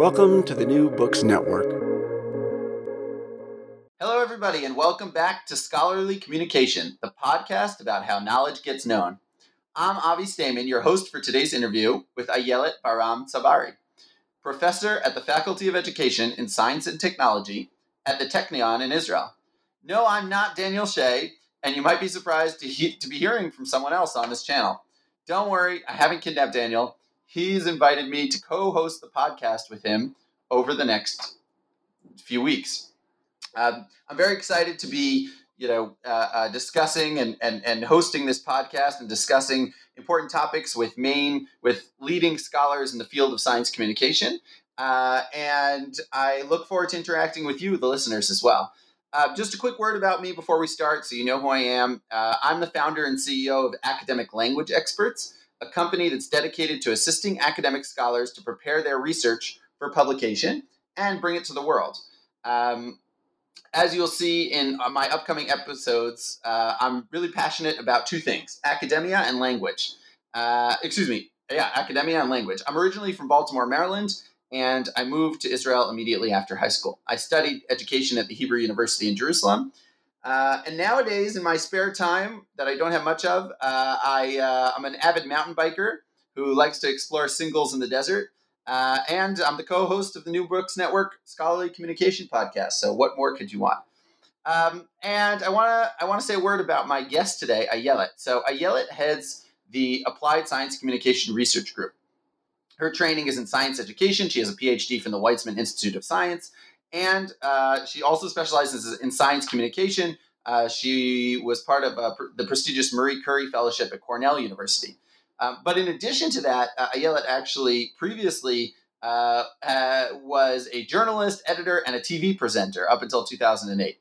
Welcome to the New Books Network. Hello, everybody, and welcome back to Scholarly Communication, the podcast about how knowledge gets known. I'm Avi Staiman, your host for today's interview with Ayelet Baram Tsabari, professor at the Faculty of Education in Science and Technology at the Technion in Israel. No, I'm not Daniel Shea, and you might be surprised to, he- to be hearing from someone else on this channel. Don't worry, I haven't kidnapped Daniel. He's invited me to co host the podcast with him over the next few weeks. Um, I'm very excited to be, you know, uh, uh, discussing and, and, and hosting this podcast and discussing important topics with Maine, with leading scholars in the field of science communication. Uh, and I look forward to interacting with you, the listeners, as well. Uh, just a quick word about me before we start, so you know who I am. Uh, I'm the founder and CEO of Academic Language Experts, a company that's dedicated to assisting academic scholars to prepare their research for publication and bring it to the world. Um, as you'll see in uh, my upcoming episodes, uh, I'm really passionate about two things academia and language. Uh, excuse me, yeah, academia and language. I'm originally from Baltimore, Maryland, and I moved to Israel immediately after high school. I studied education at the Hebrew University in Jerusalem. Uh, and nowadays, in my spare time that I don't have much of, uh, I, uh, I'm an avid mountain biker who likes to explore singles in the desert. Uh, and I'm the co host of the New Books Network Scholarly Communication Podcast. So, what more could you want? Um, and I want to I want to say a word about my guest today, Ayelet. So, Ayelet heads the Applied Science Communication Research Group. Her training is in science education. She has a PhD from the Weizmann Institute of Science and uh, she also specializes in science communication. Uh, she was part of uh, pr- the prestigious Marie Curie Fellowship at Cornell University. Um, but in addition to that, uh, Ayelet actually previously uh, uh, was a journalist, editor, and a TV presenter up until 2008.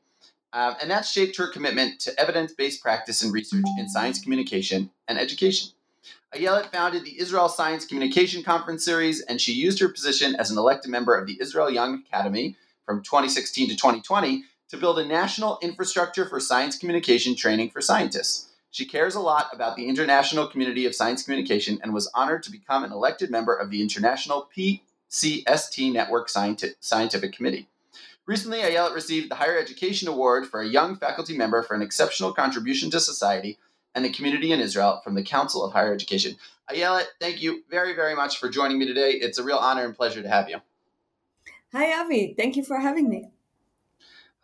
Um, and that shaped her commitment to evidence based practice and research in science communication and education. Ayelet founded the Israel Science Communication Conference Series, and she used her position as an elected member of the Israel Young Academy from 2016 to 2020 to build a national infrastructure for science communication training for scientists. She cares a lot about the international community of science communication and was honored to become an elected member of the International PCST Network Scientific Committee. Recently, Ayelet received the Higher Education Award for a young faculty member for an exceptional contribution to society and the community in Israel from the Council of Higher Education. Ayelet, thank you very, very much for joining me today. It's a real honor and pleasure to have you. Hi, Avi. Thank you for having me.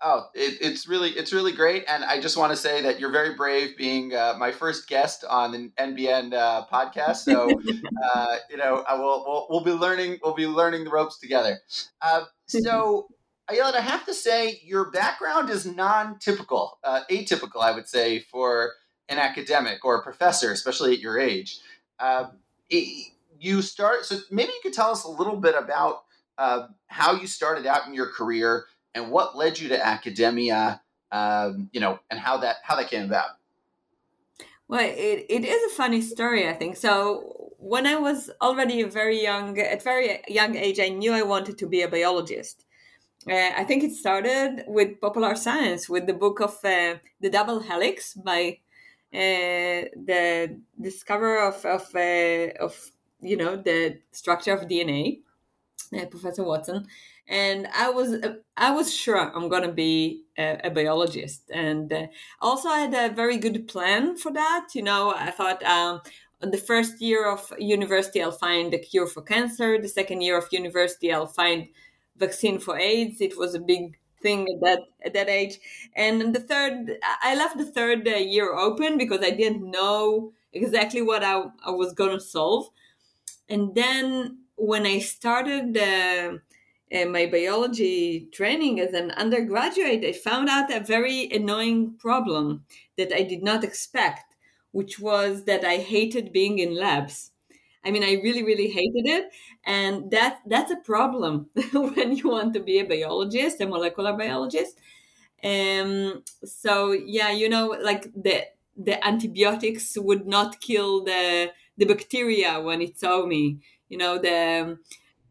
Oh, it, it's really it's really great, and I just want to say that you're very brave being uh, my first guest on the NBN uh, podcast. So, uh, you know, I will we'll, we'll, be learning we'll be learning the ropes together. Uh, so, Ayelet, I have to say your background is non-typical, uh, atypical, I would say, for an academic or a professor, especially at your age. Uh, it, you start, so maybe you could tell us a little bit about uh, how you started out in your career and what led you to academia, um, you know, and how that how that came about. Well, it, it is a funny story, I think. So when I was already very young, at very young age, I knew I wanted to be a biologist. Uh, I think it started with popular science, with the book of uh, the double helix by uh, the discoverer of of, uh, of you know the structure of DNA, uh, Professor Watson, and I was uh, I was sure I'm gonna be a, a biologist, and uh, also I had a very good plan for that. You know, I thought um, on the first year of university I'll find a cure for cancer. The second year of university I'll find vaccine for AIDS. It was a big thing at that at that age, and the third I left the third uh, year open because I didn't know exactly what I, I was gonna solve, and then when I started. Uh, uh, my biology training as an undergraduate, I found out a very annoying problem that I did not expect, which was that I hated being in labs. I mean, I really, really hated it, and that that's a problem when you want to be a biologist, a molecular biologist. Um, so yeah, you know, like the the antibiotics would not kill the the bacteria when it saw me. You know, the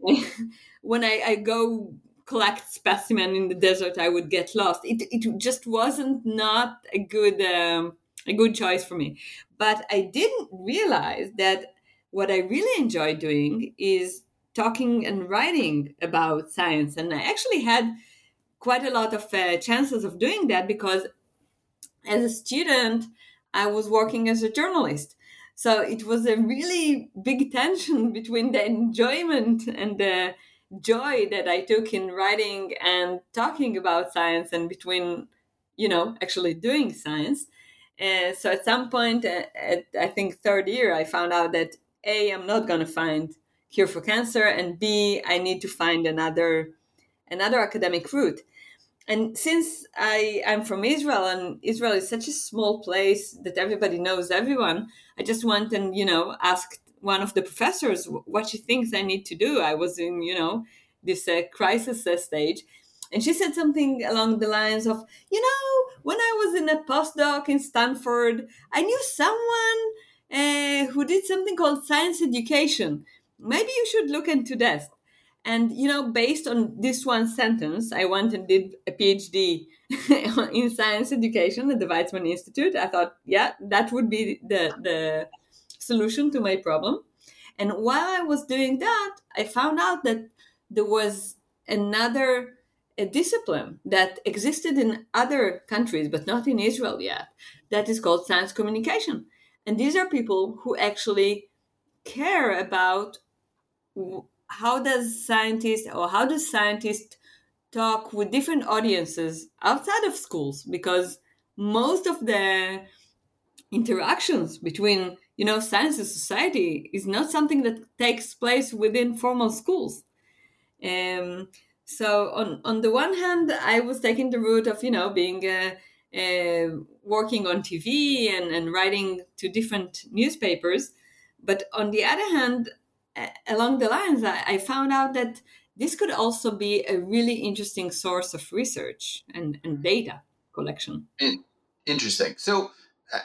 when I, I go collect specimen in the desert, I would get lost. It, it just wasn't not a good um, a good choice for me. But I didn't realize that what I really enjoy doing is talking and writing about science, and I actually had quite a lot of uh, chances of doing that because as a student, I was working as a journalist. So it was a really big tension between the enjoyment and the joy that I took in writing and talking about science and between, you know, actually doing science. And so at some point, uh, at I think third year, I found out that A, I'm not going to find cure for cancer, and B, I need to find another another academic route. And since I I'm from Israel, and Israel is such a small place that everybody knows everyone, I just went and you know asked one of the professors what she thinks I need to do. I was in, you know, this uh, crisis uh, stage. And she said something along the lines of, you know, when I was in a postdoc in Stanford, I knew someone uh, who did something called science education. Maybe you should look into that. And, you know, based on this one sentence, I went and did a PhD in science education at the Weizmann Institute. I thought, yeah, that would be the, the solution to my problem. And while I was doing that, I found out that there was another a discipline that existed in other countries, but not in Israel yet, that is called science communication. And these are people who actually care about how does scientists or how does scientists talk with different audiences outside of schools? Because most of the interactions between you know science and society is not something that takes place within formal schools. Um, so on on the one hand i was taking the route of you know being uh, uh, working on tv and, and writing to different newspapers. But on the other hand along the lines I, I found out that this could also be a really interesting source of research and, and data collection interesting so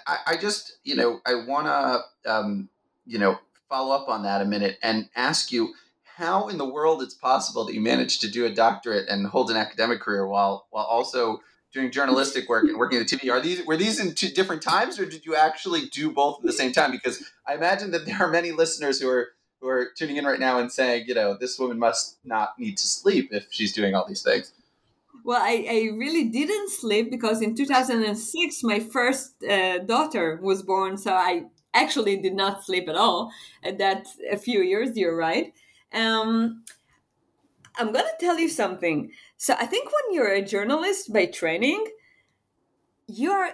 I, I just, you know, I want to, um, you know, follow up on that a minute and ask you how in the world it's possible that you managed to do a doctorate and hold an academic career while while also doing journalistic work and working at the TV. Are these were these in two different times, or did you actually do both at the same time? Because I imagine that there are many listeners who are who are tuning in right now and saying, you know, this woman must not need to sleep if she's doing all these things. Well, I, I really didn't sleep because in 2006, my first uh, daughter was born. So I actually did not sleep at all. That's a few years, you're right. Um, I'm going to tell you something. So I think when you're a journalist by training, you're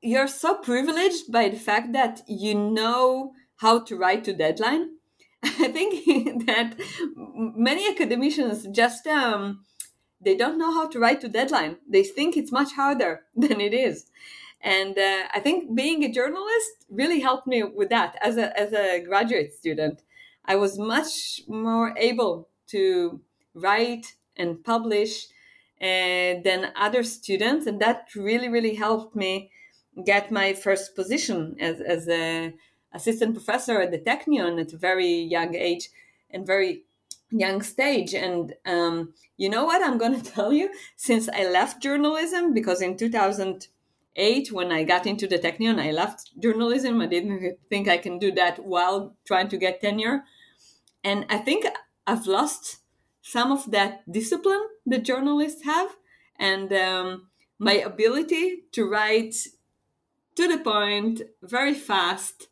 you're so privileged by the fact that you know how to write to deadline. I think that many academicians just um, they don't know how to write to deadline. They think it's much harder than it is. And uh, I think being a journalist really helped me with that as a, as a graduate student. I was much more able to write and publish uh, than other students. And that really, really helped me get my first position as, as a assistant professor at the Technion at a very young age and very young stage. And um, you know what I'm going to tell you? Since I left journalism, because in 2008, when I got into the Technion, I left journalism. I didn't think I can do that while trying to get tenure. And I think I've lost some of that discipline that journalists have and um, my ability to write to the point, very fast,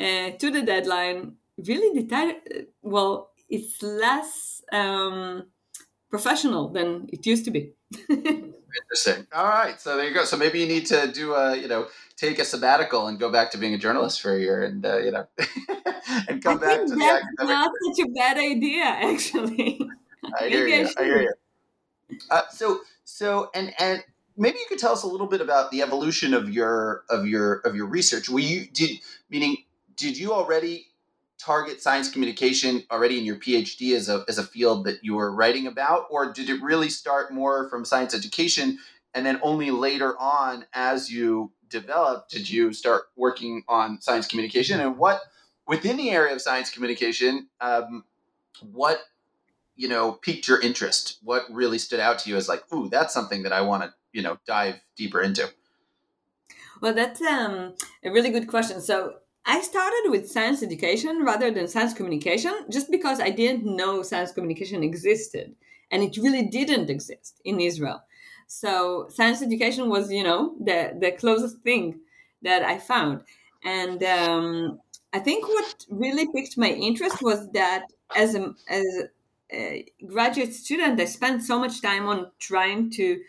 uh, to the deadline, really detailed. Well, it's less um, professional than it used to be. Interesting. All right, so there you go. So maybe you need to do a, you know, take a sabbatical and go back to being a journalist for a year, and uh, you know, and come I back to the that's academic. not such a bad idea, actually. I hear Maybe I you. I hear you. Uh, so so and and maybe you could tell us a little bit about the evolution of your of your of your research. Were you did meaning did you already target science communication already in your PhD as a as a field that you were writing about, or did it really start more from science education and then only later on as you developed did you start working on science communication? And what within the area of science communication um, what you know piqued your interest? What really stood out to you as like ooh that's something that i want to you know dive deeper into? Well, that's um, a really good question. So I started with science education rather than science communication just because I didn't know science communication existed. And it really didn't exist in Israel. So science education was, you know, the, the closest thing that I found. And um, I think what really piqued my interest was that as a, as a graduate student, I spent so much time on trying to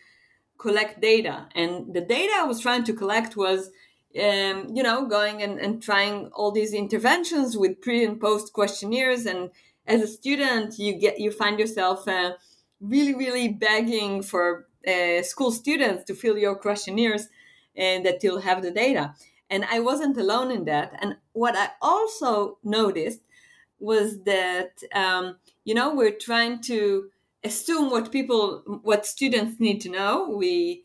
collect data and the data i was trying to collect was um, you know going and, and trying all these interventions with pre and post questionnaires. And as a student you get you find yourself uh, really really begging for uh, school students to fill your questionnaires and that you'll have the data. And i wasn't alone in that. And what i also noticed was that um, you know we're trying to assume what people what students need to know. We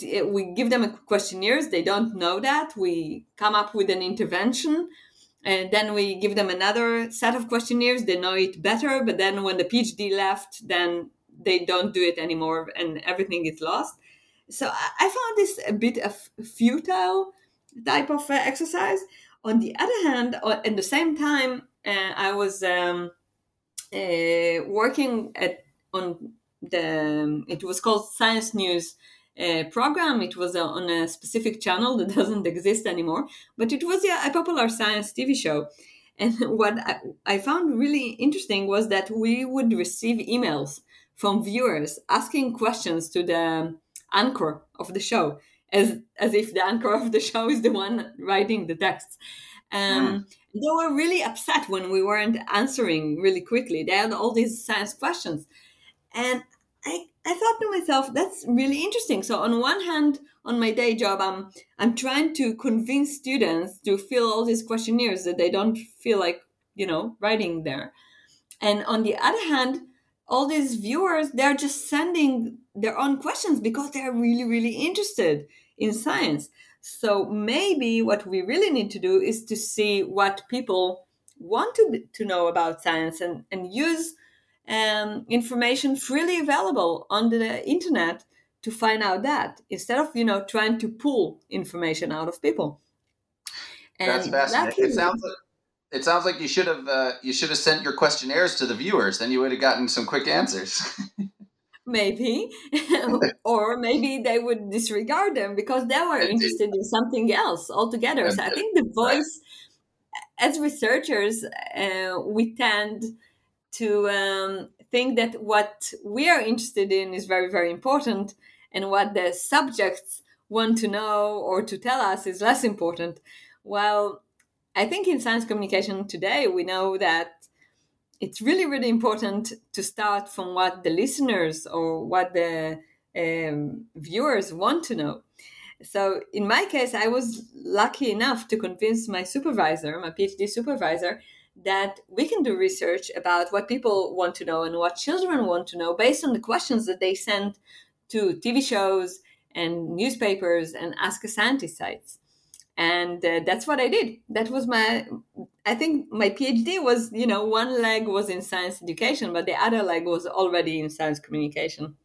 we give them questionnaires they don't know that we come up with an intervention and then we give them another set of questionnaires they know it better but then when the phd left then they don't do it anymore and everything is lost. So i found this a bit of futile type of uh, exercise. On the other hand at the same time uh, i was um, uh, working at on the it was called science news uh, program. It was uh, on a specific channel that doesn't exist anymore but it was yeah, a popular science tv show. And what I, I found really interesting was that we would receive emails from viewers asking questions to the anchor of the show as as if the anchor of the show is the one writing the texts. Um, they were really upset when we weren't answering really quickly. They had all these science questions. And I, I thought to myself, that's really interesting. So on one hand, on my day job, I'm I'm trying to convince students to fill all these questionnaires that they don't feel like, you know, writing there. And on the other hand, all these viewers, they're just sending their own questions because they're really, really interested in science. So maybe what we really need to do is to see what people want to, to know about science and, and use um, information freely available on the internet to find out that instead of you know trying to pull information out of people. that's fascinating. it sounds like it sounds like you should have uh, you should have sent your questionnaires to the viewers then you would have gotten some quick answers. Maybe. Or maybe they would disregard them because they were interested in something else altogether. So i think the voice as researchers uh, we tend to um, think that what we are interested in is very, very important, and what the subjects want to know or to tell us is less important. Well, I think in science communication today, we know that it's really, really important to start from what the listeners or what the um, viewers want to know. So, in my case, I was lucky enough to convince my supervisor, my PhD supervisor, that we can do research about what people want to know and what children want to know based on the questions that they send to TV shows and newspapers and Ask a Scientist sites. and uh, that's what i did. That was my i think my phd was you know one leg was in science education but the other leg was already in science communication.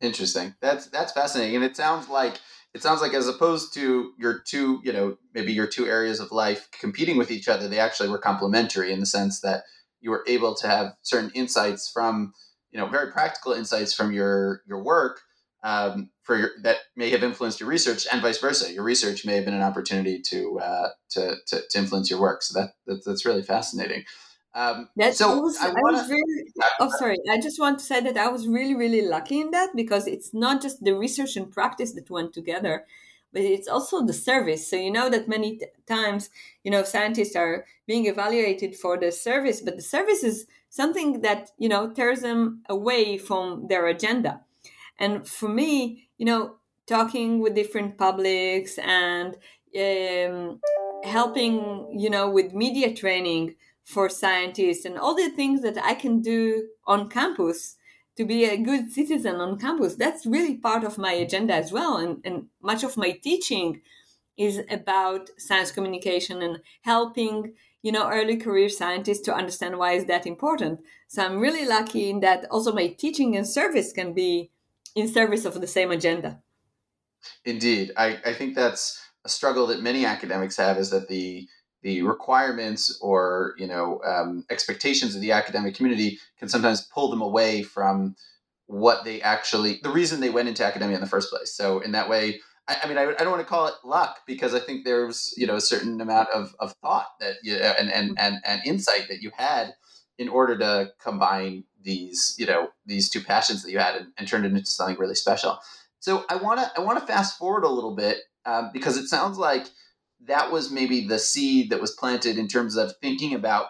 Interesting. That's that's fascinating. And it sounds like it sounds like as opposed to your two you know maybe your two areas of life competing with each other they actually were complementary in the sense that you were able to have certain insights from you know very practical insights from your your work um, for your, that may have influenced your research, and vice versa. Your research may have been an opportunity to uh, to, to, to influence your work. So that, that that's really fascinating. Um, that so was, I, wanna, I was really, oh, sorry. I just want to say that I was really, really lucky in that because it's not just the research and practice that went together, but it's also the service. So you know that many t- times, you know, scientists are being evaluated for the service, but the service is something that you know tears them away from their agenda. And for me, you know, talking with different publics and um, helping, you know, with media training for scientists and all the things that I can do on campus to be a good citizen on campus. That's really part of my agenda as well. And, and much of my teaching is about science communication and helping you know early career scientists to understand why is that important so i'm really lucky in that also my teaching and service can be in service of the same agenda. Indeed, I, I think that's a struggle that many academics have is that the the requirements or you know um, expectations of the academic community can sometimes pull them away from what they actually the reason they went into academia in the first place. So in that way, I, I mean, I, I, don't want to call it luck because I think there's you know a certain amount of, of thought that you and, and and and insight that you had in order to combine these you know these two passions that you had and, and turned it into something really special so i want to i want to fast forward a little bit um, because it sounds like that was maybe the seed that was planted in terms of thinking about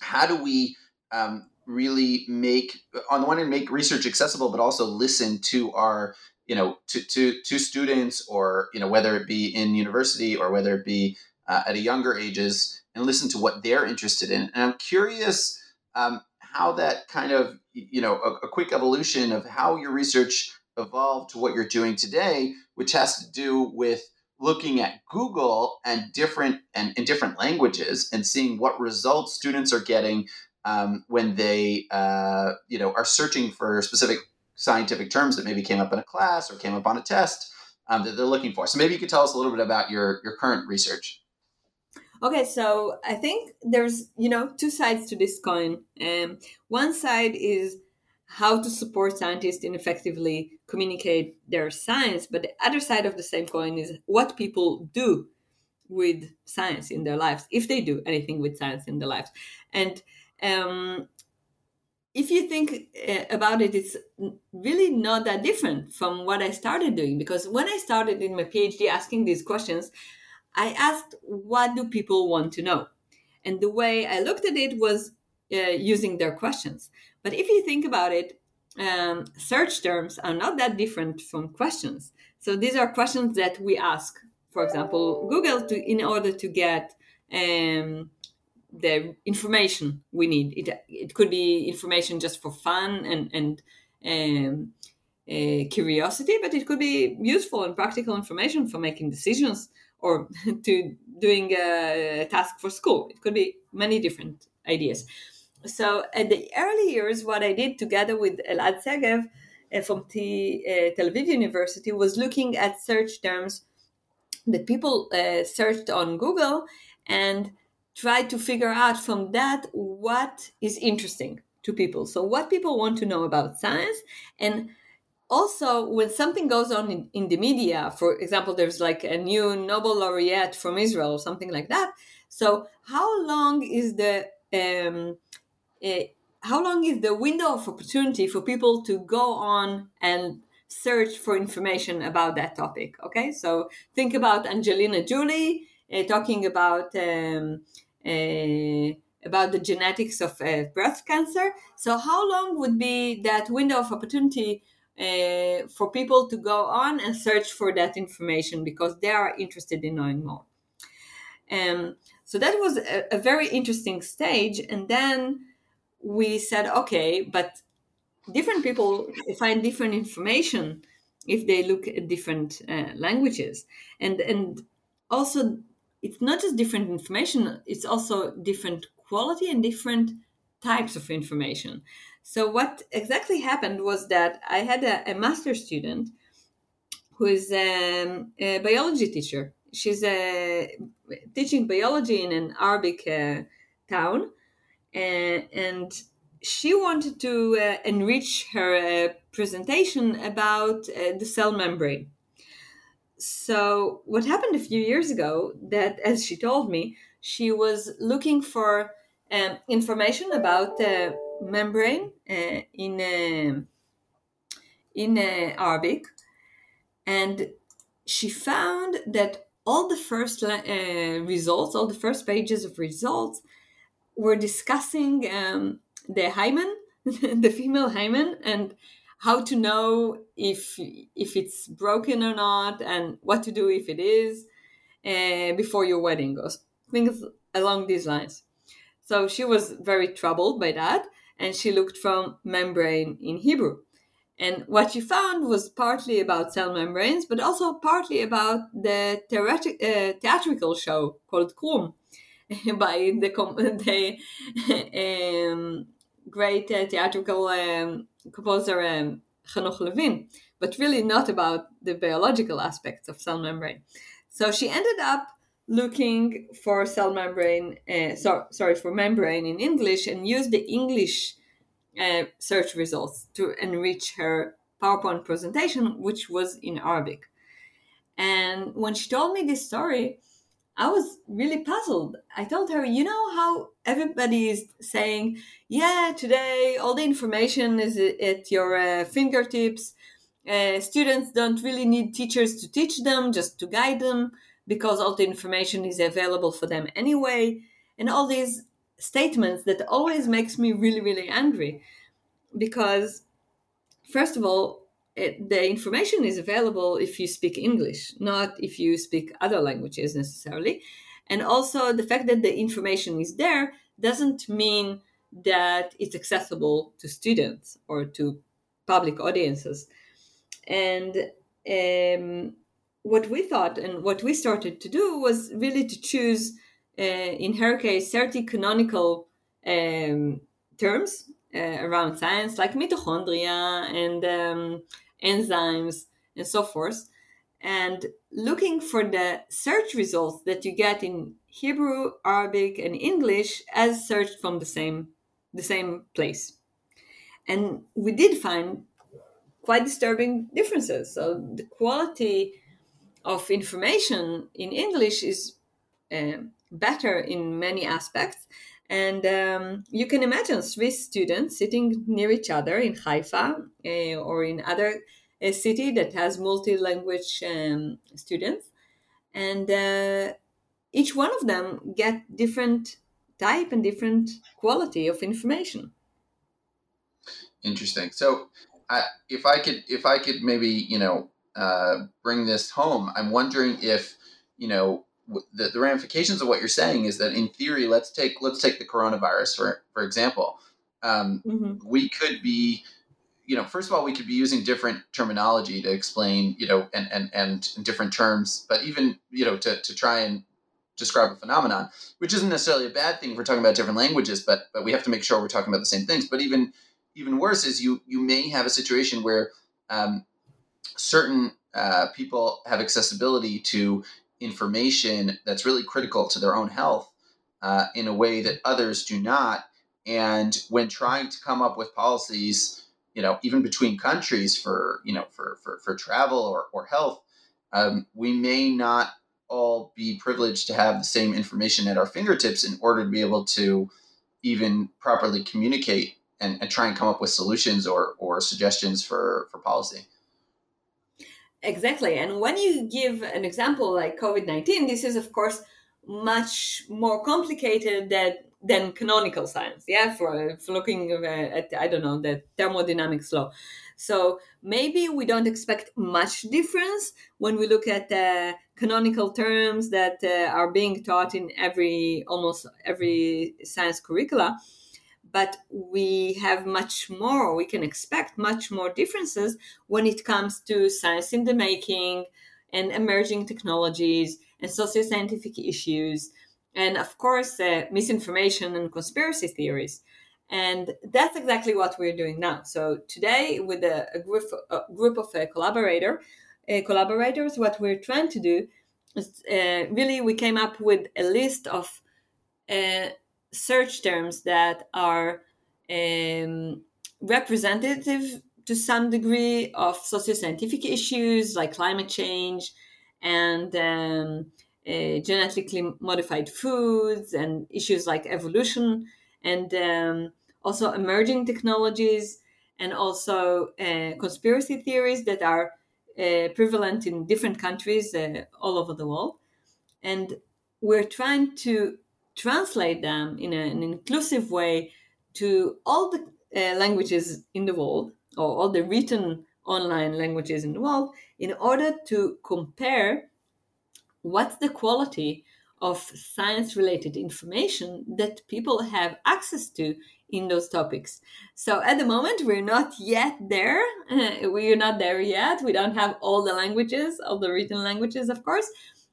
how do we um, really make on the one hand make research accessible but also listen to our you know to, to to students or you know whether it be in university or whether it be uh, at a younger ages and listen to what they're interested in. And I'm curious um, how that kind of, you know, a, a, quick evolution of how your research evolved to what you're doing today, which has to do with looking at Google and different and in different languages and seeing what results students are getting um, when they, uh, you know, are searching for specific scientific terms that maybe came up in a class or came up on a test um, that they're looking for. So maybe you could tell us a little bit about your your current research. Okay, so I think there's you know two sides to this coin. Um, one side is how to support scientists in effectively communicate their science, but the other side of the same coin is what people do with science in their lives, if they do anything with science in their lives. And um, if you think uh, about it, it's really not that different from what I started doing. Because when I started in my PhD asking these questions, I asked, what do people want to know? And the way I looked at it was uh, using their questions. But if you think about it, um, search terms are not that different from questions. So these are questions that we ask, for example, Google to in order to get um, the information we need. It, it could be information just for fun and and um, uh, curiosity, but it could be useful and practical information for making decisions or to doing a task for school. It could be many different ideas. So at the early years, what I did together with Elad Segev uh, from uh, Tel Aviv University was looking at search terms that people uh, searched on Google and tried to figure out from that what is interesting to people. So what people want to know about science and also when something goes on in, in, the media for example there's like a new nobel laureate from israel or something like that so how long is the um, how long is the window of opportunity for people to go on and search for information about that topic okay so think about angelina jolie uh, talking about um, uh, about the genetics of breast cancer so how long would be that window of opportunity uh, for people to go on and search for that information because they are interested in knowing more. Um, so that was a, a, very interesting stage. And then we said, okay, but different people find different information if they look at different uh, languages. And, and also it's not just different information it's also different quality and different types of information. So what exactly happened was that i had a, a master student who is um, a biology teacher. She's uh, teaching biology in an arabic uh, town and, and she wanted to uh, enrich her uh, presentation about uh, the cell membrane. So what happened a few years ago that as she told me she was looking for um, information about the membrane uh, in uh, in uh, arabic. And she found that all the first uh, results all the first pages of results were discussing um, the hymen the female hymen and how to know if if it's broken or not and what to do if it is uh, before your wedding goes things along these lines. So she was very troubled by that and she looked from membrane in hebrew. And what she found was partly about cell membranes but also partly about the theatric, uh, theatrical show called Krum by the, the um, great uh, theatrical um, composer um, Levin, but really not about the biological aspects of cell membrane. So she ended up looking for cell membrane, uh, so, sorry, for membrane in English and used the English uh, search results to enrich her PowerPoint presentation, which was in Arabic. And when she told me this story, I was really puzzled. I told her, you know how everybody is saying, yeah, today all the information is at your uh, fingertips. Uh, students don't really need teachers to teach them, just to guide them, because all the information is available for them anyway. And all these statements that always makes me really, really angry. Because, first of all, it, the information is available if you speak English, not if you speak other languages necessarily. And also, the fact that the information is there doesn't mean that it's accessible to students or to public audiences. And um, what we thought and what we started to do was really to choose, uh, in her case, 30 canonical um, terms uh, around science, like mitochondria and um, enzymes, and so forth. And looking for the search results that you get in Hebrew, Arabic, and English as searched from the same the same place. And we did find quite disturbing differences. So the quality of information in English is uh, better in many aspects. And um, you can imagine Swiss students sitting near each other in Haifa uh, or in other uh, city that has multi-language um, students, and uh, each one of them get different type and different quality of information. Interesting. So, if I could, if I could maybe you know uh, bring this home, I'm wondering if you know the, the ramifications of what you're saying is that in theory, let's take let's take the coronavirus for for example. Um, mm-hmm. We could be, you know, first of all, we could be using different terminology to explain, you know, and and and different terms, but even you know to to try and describe a phenomenon, which isn't necessarily a bad thing if we're talking about different languages, but but we have to make sure we're talking about the same things. But even even worse is you you may have a situation where um, certain uh, people have accessibility to information that's really critical to their own health uh, in a way that others do not. And when trying to come up with policies, you know, even between countries for you know for for, for travel or, or health, um, we may not all be privileged to have the same information at our fingertips in order to be able to even properly communicate and, and try and come up with solutions or, or suggestions for, for policy. Exactly. And when you give an example like COVID 19, this is, of course, much more complicated than, than canonical science. Yeah, for, for looking at, I don't know, the thermodynamics law. So maybe we don't expect much difference when we look at the canonical terms that uh, are being taught in every almost every science curricula but we have much more we can expect much more differences when it comes to science in the making and emerging technologies and socio-scientific issues, and of course, uh, misinformation and conspiracy theories. And that's exactly what we're doing now. So today, with a, a group, a group of uh, collaborator, uh, collaborators, what we're trying to do is uh, really we came up with a list of search terms that are um, representative to some degree of socioscientific issues like climate change and um, uh, genetically modified foods and issues like evolution and um, also emerging technologies and also uh, conspiracy theories that are uh, prevalent in different countries uh, all over the world. And we're trying to translate them in an inclusive way to all the uh, languages in the world or all the written online languages in the world in order to compare what's the quality of science related information that people have access to in those topics. So at the moment, we're not yet there. We're not there yet. We don't have all the languages, all the written languages, of course.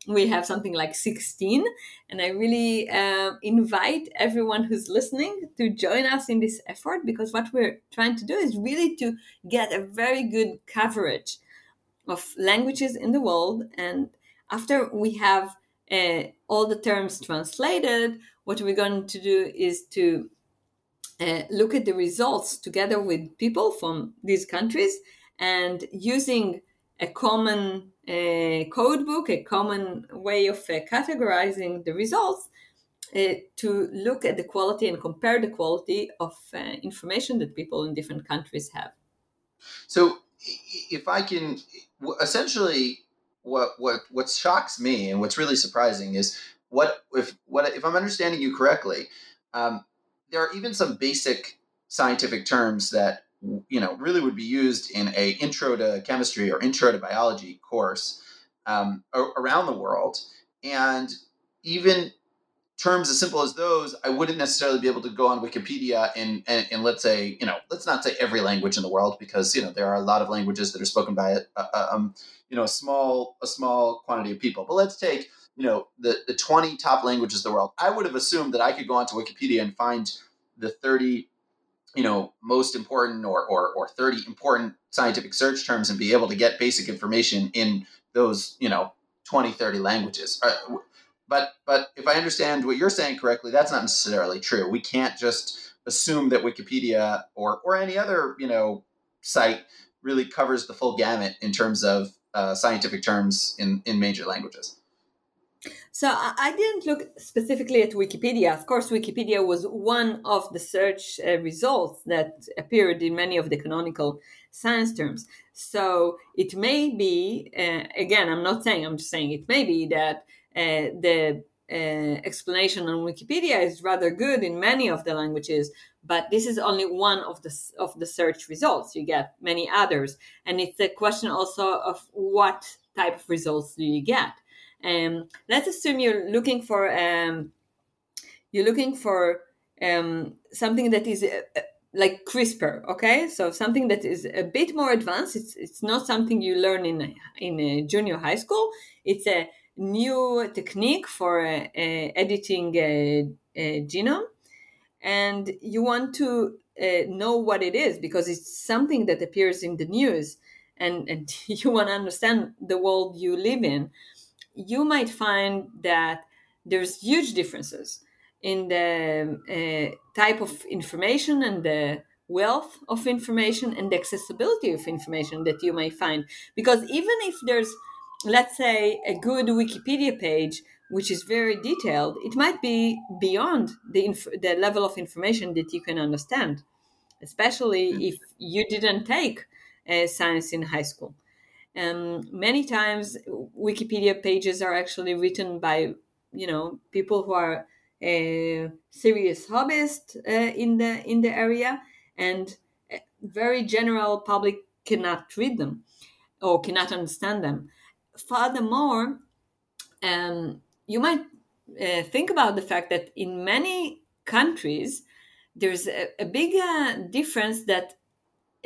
We have something like 16. And I really uh, invite everyone who's listening to join us in this effort because what we're trying to do is really to get a very good coverage of languages in the world. And after we have uh, all the terms translated, what we're going to do is to uh, look at the results together with people from these countries and using a common uh, code book, a common way of uh, categorizing the results uh, to look at the quality and compare the quality of uh, information that people in different countries have. So, if I can, essentially, what what what shocks me and what's really surprising is what if what if I'm understanding you correctly. Um, there are even some basic scientific terms that you know really would be used in a intro to chemistry or intro to biology course um, around the world. And even terms as simple as those i wouldn't necessarily be able to go on wikipedia and, and, and let's say you know let's not say every language in the world because you know there are a lot of languages that are spoken by a, a um, you know a small a small quantity of people. But let's take you know the the 20 top languages of the world. I would have assumed that i could go onto wikipedia and find the 30 you know most important or, or or 30 important scientific search terms and be able to get basic information in those you know 20 30 languages. Uh, but but if i understand what you're saying correctly that's not necessarily true. We can't just assume that wikipedia or or any other you know site really covers the full gamut in terms of uh, scientific terms in in major languages so I didn't look specifically at Wikipedia. Of course, Wikipedia was one of the search uh, results that appeared in many of the canonical science terms. So it may be, uh, again, I'm not saying, I'm just saying it may be that uh, the uh, explanation on Wikipedia is rather good in many of the languages, but this is only one of the of the search results. You get many others, and it's a question also of what type of results do you get. Um, let's assume you're looking for um, you're looking for um, something that is uh, uh like CRISPR. Okay, so something that is a bit more advanced. It's it's not something you learn in in a junior high school. It's a new technique for uh, uh, editing a, a, genome, and you want to uh, know what it is because it's something that appears in the news, and and you want to understand the world you live in you might find that there's huge differences in the uh, type of information and the wealth of information and the accessibility of information that you may find. Because even if there's, let's say, a good Wikipedia page which is very detailed, it might be beyond the, inf- the level of information that you can understand, especially mm. if you didn't take uh, science in high school. Um, many times, Wikipedia pages are actually written by you know people who are a serious hobbyist uh, in the in the area, and very general public cannot read them or cannot understand them. Furthermore, um, you might uh, think about the fact that in many countries there's a, a big uh, difference that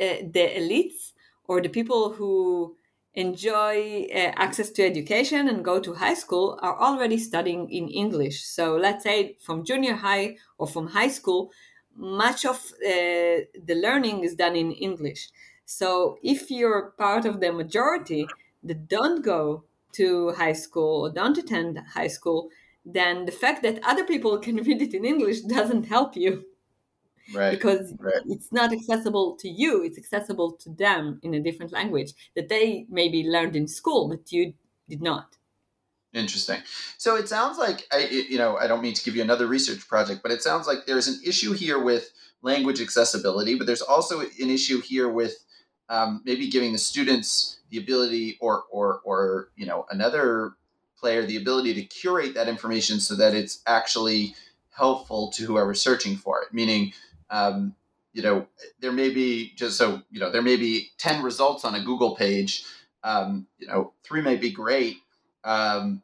uh, the elites or the people who enjoy uh, access to education and go to high school are already studying in English. So let's say from junior high or from high school, much of uh, the learning is done in English. So if you're part of the majority that don't go to high school or don't attend high school, then the fact that other people can read it in English doesn't help you right because right. it's not accessible to you it's accessible to them in a different language that they maybe learned in school but you did not interesting so it sounds like i you know i don't mean to give you another research project but it sounds like there's an issue here with language accessibility but there's also an issue here with um, maybe giving the students the ability or or or you know another player the ability to curate that information so that it's actually helpful to whoever's searching for it meaning um, you know, there may be just so you know, there may be ten results on a Google page. Um, you know, three may be great. Um,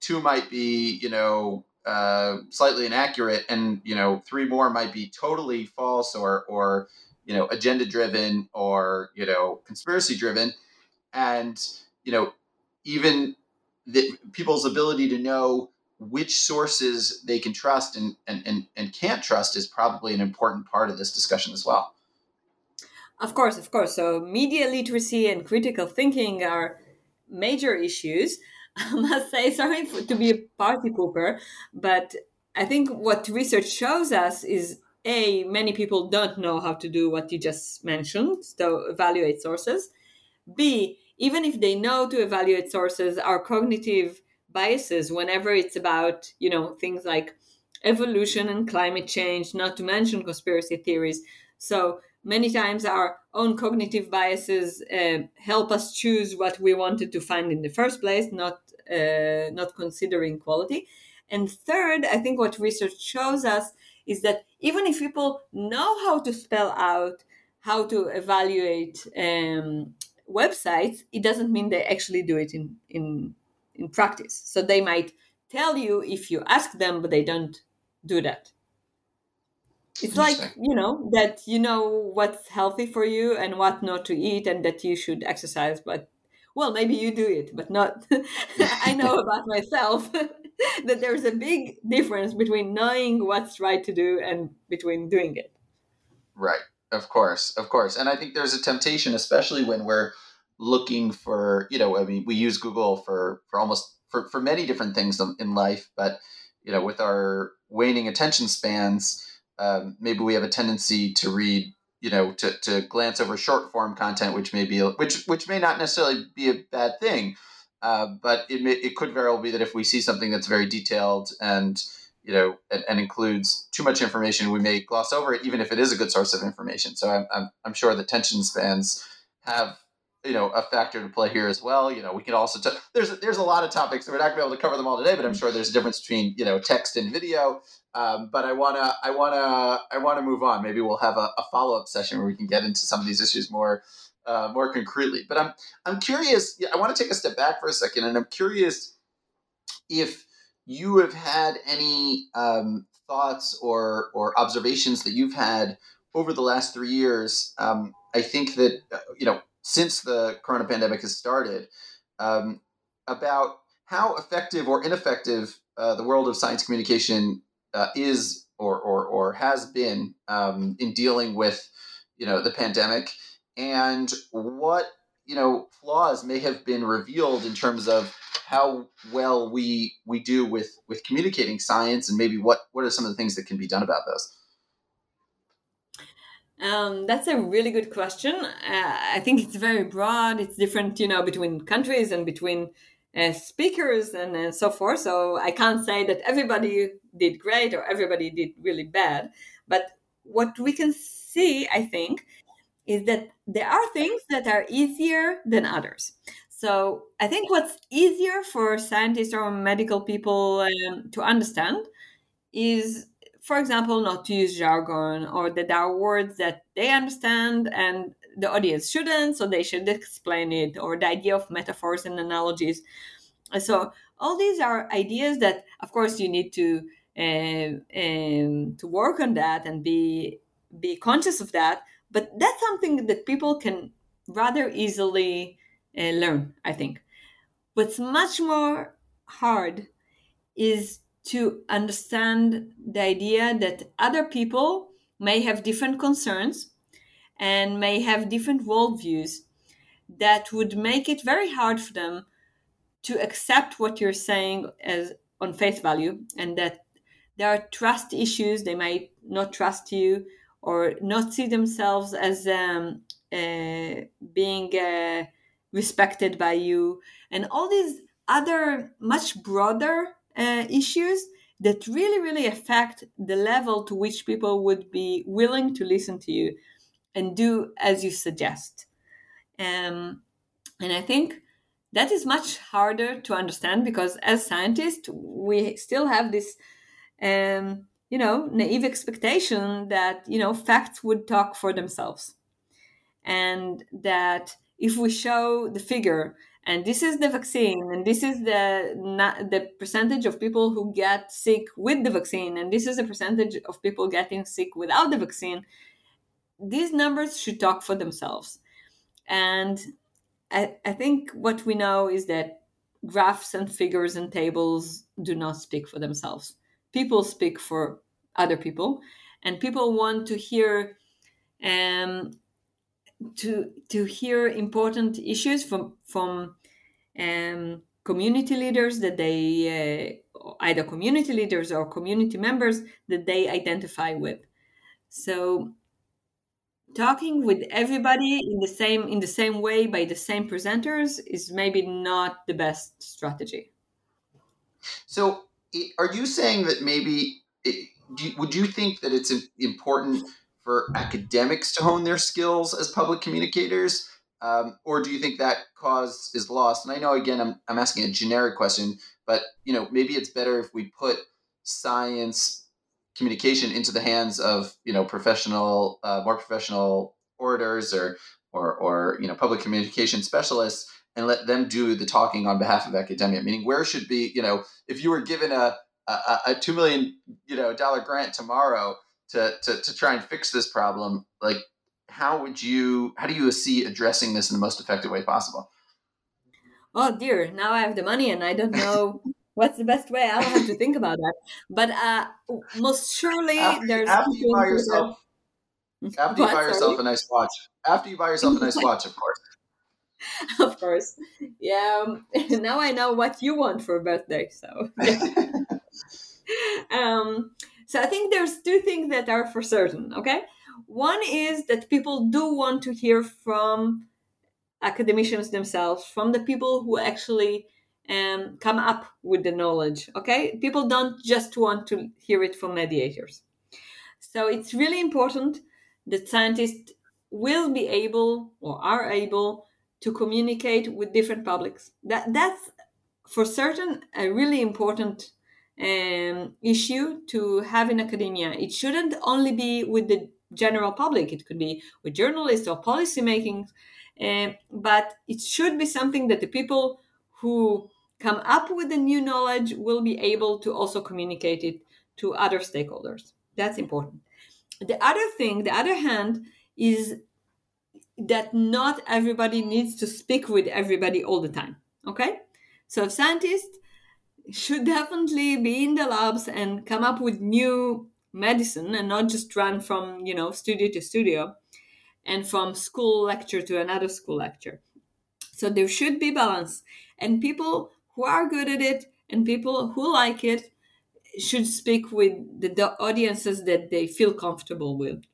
two might be, you know, uh, slightly inaccurate, and you know, three more might be totally false or or you know, agenda driven or you know, conspiracy driven, and you know, even the, people's ability to know which sources they can trust and, and, and, and can't trust is probably an important part of this discussion as well. Of course, of course. So, media literacy and critical thinking are major issues. I must say, sorry for, to be a party pooper, but I think what research shows us is A, many people don't know how to do what you just mentioned, so evaluate sources. B, even if they know to evaluate sources, our cognitive biases whenever it's about you know things like evolution and climate change not to mention conspiracy theories. So many times our own cognitive biases uh, help us choose what we wanted to find in the first place not uh, not considering quality. And third i think what research shows us is that even if people know how to spell out how to evaluate um, websites it doesn't mean they actually do it in in in practice. So they might tell you if you ask them, but they don't do that. It's like, you know, that you know what's healthy for you and what not to eat and that you should exercise, but well, maybe you do it, but not. I know about myself that there's a big difference between knowing what's right to do and between doing it. Right. Of course. Of course. And I think there's a temptation, especially when we're looking for you know i mean we use google for for almost for, for many different things in life but you know with our waning attention spans um, maybe we have a tendency to read you know to, to glance over short form content which may be which which may not necessarily be a bad thing uh, but it, may, it could very well be that if we see something that's very detailed and you know and, and, includes too much information we may gloss over it even if it is a good source of information. So i'm, I'm, I'm sure the attention spans have you know a factor to play here as well. You know, we can also t- there's there's a lot of topics. We're not gonna be able to cover them all today, but I'm sure there's a difference between you know text and video. Um, but I wanna I wanna I wanna move on. Maybe we'll have a, a follow up session where we can get into some of these issues more uh, more concretely. But I'm I'm curious. I want to take a step back for a second, and I'm curious if you have had any um, thoughts or or observations that you've had over the last three years. Um, I think that uh, you know since the corona pandemic has started um, about how effective or ineffective uh, the world of science communication uh, is or, or, or has been um, in dealing with you know the pandemic and what you know flaws may have been revealed in terms of how well we we do with with communicating science and maybe what what are some of the things that can be done about this um, that's a really good question. Uh, I think it's very broad. It's different, you know, between countries and between uh, speakers and, so forth. So I can't say that everybody did great or everybody did really bad. But what we can see, I think, is that there are things that are easier than others. So I think what's easier for scientists or medical people um, to understand is for example, not to use jargon or that there are words that they understand and the audience shouldn't, so they should explain it, or the idea of metaphors and analogies. So all these are ideas that, of course, you need to uh, um, to work on that and be be conscious of that. But that's something that people can rather easily uh, learn, I think. What's much more hard is to understand the idea that other people may have different concerns and may have different worldviews that would make it very hard for them to accept what you're saying as on face value and that there are trust issues they might not trust you or not see themselves as um, uh, being uh, respected by you and all these other much broader uh, issues that really really affect the level to which people would be willing to listen to you and do as you suggest. Um, and i think that is much harder to understand because as scientists we still have this um, you know naive expectation that you know facts would talk for themselves. And that if we show the figure and this is the vaccine and this is the the percentage of people who get sick with the vaccine and this is the percentage of people getting sick without the vaccine these numbers should talk for themselves and I, I think what we know is that graphs and figures and tables do not speak for themselves. People speak for other people, and people want to hear um, to to hear important issues from from um, community leaders that they uh, either community leaders or community members that they identify with. So talking with everybody in the same in the same way by the same presenters is maybe not the best strategy so are you saying that maybe it, do would you think that it's important for academics to hone their skills as public communicators um, or do you think that cause is lost and i know again I'm, I'm asking a generic question but you know maybe it's better if we put science communication into the hands of you know professional, uh, more professional orators or or or you know public communication specialists, and let them do the talking on behalf of academia. Meaning, where should be you know if you were given a a, a two million you know dollar grant tomorrow to, to to try and fix this problem, like how would you how do you see addressing this in the most effective way possible? Oh dear, now I have the money and I don't know what's the best way? I'll have to think about that. But uh, most surely after, there's after you buy yourself after you buy yourself a nice watch. After you buy yourself a nice watch, of course. of course, yeah. Um, now I know what you want for a birthday. So, um, so I think there's two things that are for certain. Okay, one is that people do want to hear from academicians themselves, from the people who actually and come up with the knowledge. Okay, people don't just want to hear it from mediators. So it's really important that scientists will be able or are able to communicate with different publics. That that's for certain a really important um, issue to have in academia. It shouldn't only be with the general public. It could be with journalists or policymaking, uh, but it should be something that the people who come up with the new knowledge will be able to also communicate it to other stakeholders. That's important. The other thing, the other hand, is that not everybody needs to speak with everybody all the time. Okay? So scientists should definitely be in the labs and come up with new medicine and not just run from, you know, studio to studio and from school lecture to another school lecture. So there should be balance. And people who are good at it and people who like it should speak with the audiences that they feel comfortable with.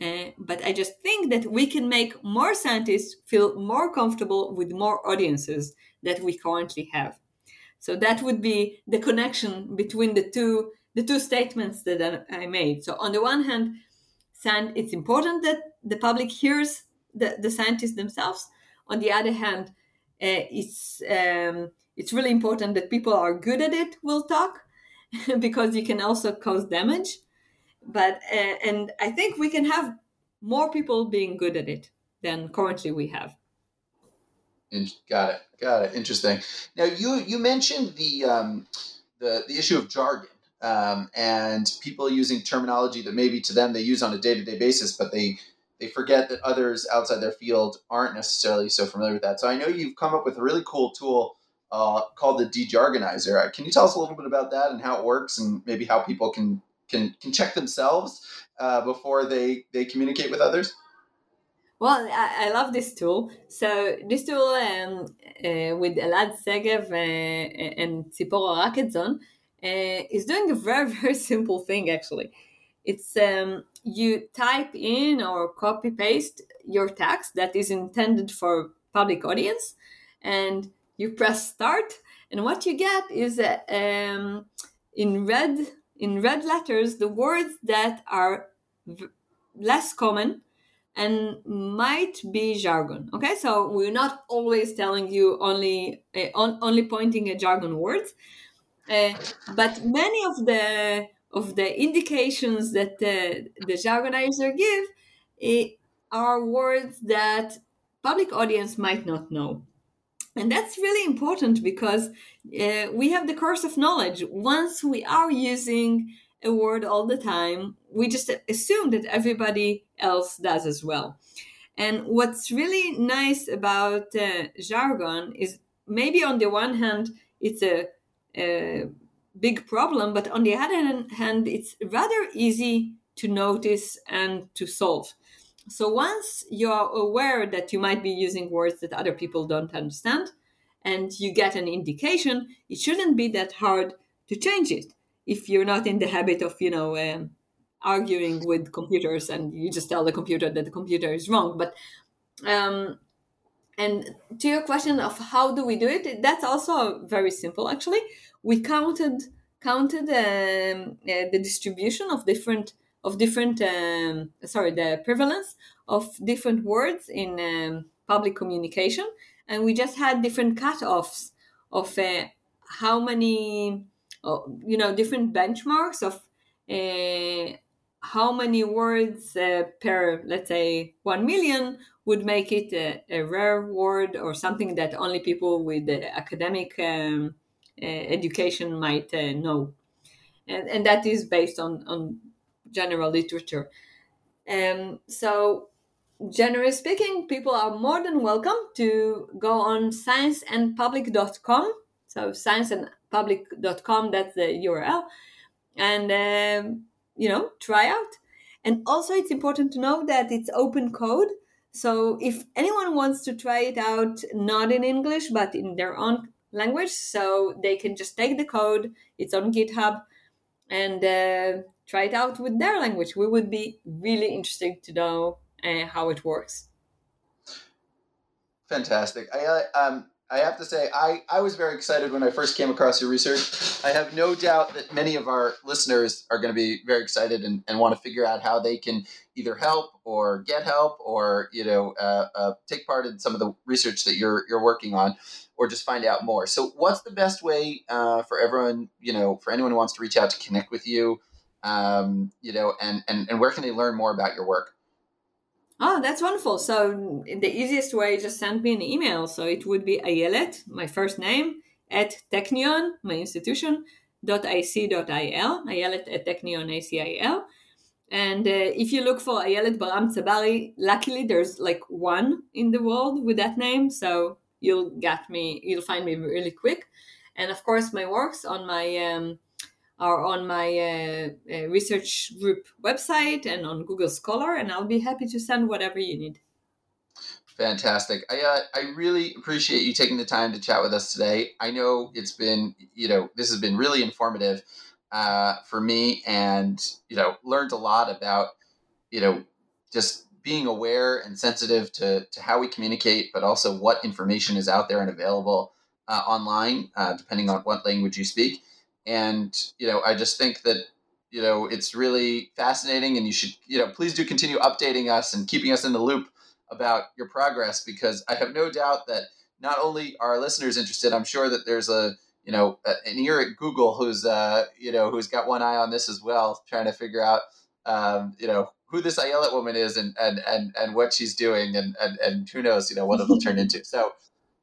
Uh, but I just think that we can make more scientists feel more comfortable with more audiences that we currently have. So that would be the connection between the two the two statements that I made. So on the one hand, it's important that the public hears the, the scientists themselves. On the other hand, uh, it's um, it's really important that people are good at it will talk because you can also cause damage but uh, and i think we can have more people being good at it than currently we have got it got it interesting now you you mentioned the um, the the issue of jargon um, and people using terminology that maybe to them they use on a day-to-day basis but they they forget that others outside their field aren't necessarily so familiar with that. So I know you've come up with a really cool tool uh, called the Dejargonizer. Can you tell us a little bit about that and how it works, and maybe how people can can can check themselves uh, before they they communicate with others? Well, I, I love this tool. So this tool um, uh, with Elad Segev uh, and Tzipora Rakedzon uh, is doing a very very simple thing actually. It's um, you type in or copy paste your text that is intended for public audience, and you press start, and what you get is uh, um, in red in red letters the words that are v- less common and might be jargon. Okay, so we're not always telling you only uh, on, only pointing at jargon words, uh, but many of the of the indications that the, the jargonizer give uh, are words that public audience might not know. And that's really important because uh, we have the curse of knowledge. Once we are using a word all the time, we just assume that everybody else does as well. And what's really nice about uh, jargon is maybe on the one hand, it's a, a big problem, but on the other hand, it's rather easy to notice and to solve. So once you're aware that you might be using words that other people don't understand, and you get an indication, it shouldn't be that hard to change it if you're not in the habit of, you know, um, arguing with computers and you just tell the computer that the computer is wrong. But um, and to your question of how do we do it, that's also very simple. Actually, we counted counted um, uh, the distribution of different of different um, sorry the prevalence of different words in um, public communication and we just had different cutoffs of uh, how many uh, you know different benchmarks of uh, how many words uh, per let's say 1 million would make it a, a, rare word or something that only people with academic um, uh, education might uh, know. And, and that is based on, on general literature. Um, so generally speaking people are more than welcome to go on scienceandpublic.com so scienceandpublic.com that's the url and um, you know try out. And also it's important to know that it's open code. So if anyone wants to try it out not in english but in their own language so they can just take the code. It's on github and uh, try it out with their language. We would be really interested to know uh, how it works. Fantastic. I uh, um I have to say, I, I was very excited when I first came across your research. I have no doubt that many of our listeners are going to be very excited and, and want to figure out how they can either help or get help or you know uh, uh, take part in some of the research that you're you're working on, or just find out more. So, what's the best way uh, for everyone? You know, for anyone who wants to reach out to connect with you, um, you know, and, and and where can they learn more about your work? Oh, that's wonderful. So the easiest way, just send me an email. So it would be Ayelet, my first name, at Technion, my institution, dot ac.il, Ayelet at Technion ACIL. And uh, if you look for Ayelet Baram Tsabari, luckily there's like one in the world with that name. So you'll get me, you'll find me really quick. And of course, my works on my um, are on my uh, uh, research group website and on Google Scholar, and I'll be happy to send whatever you need. Fantastic. I uh, I really appreciate you taking the time to chat with us today. I know it's been you know this has been really informative uh, for me, and you know learned a lot about you know just being aware and sensitive to to how we communicate, but also what information is out there and available uh, online, uh, depending on what language you speak and you know i just think that you know it's really fascinating and you should you know please do continue updating us and keeping us in the loop about your progress because i have no doubt that not only are our listeners interested i'm sure that there's a you know an ear at google who's uh you know who's got one eye on this as well trying to figure out um you know who this Ayelet woman is and and and and what she's doing and and, and who knows you know what it'll turn into. So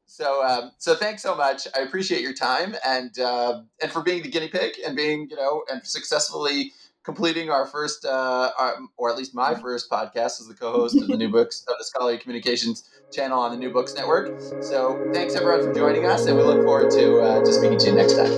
so, um, so thanks so much. I appreciate your time and uh, and for being the guinea pig and being you know and successfully completing our first, uh, our, or at least my first podcast as the co-host of the New Books of the Scholarly Communications channel on the New Books Network. So thanks everyone for joining us, and we look forward to uh, to speaking to you next time.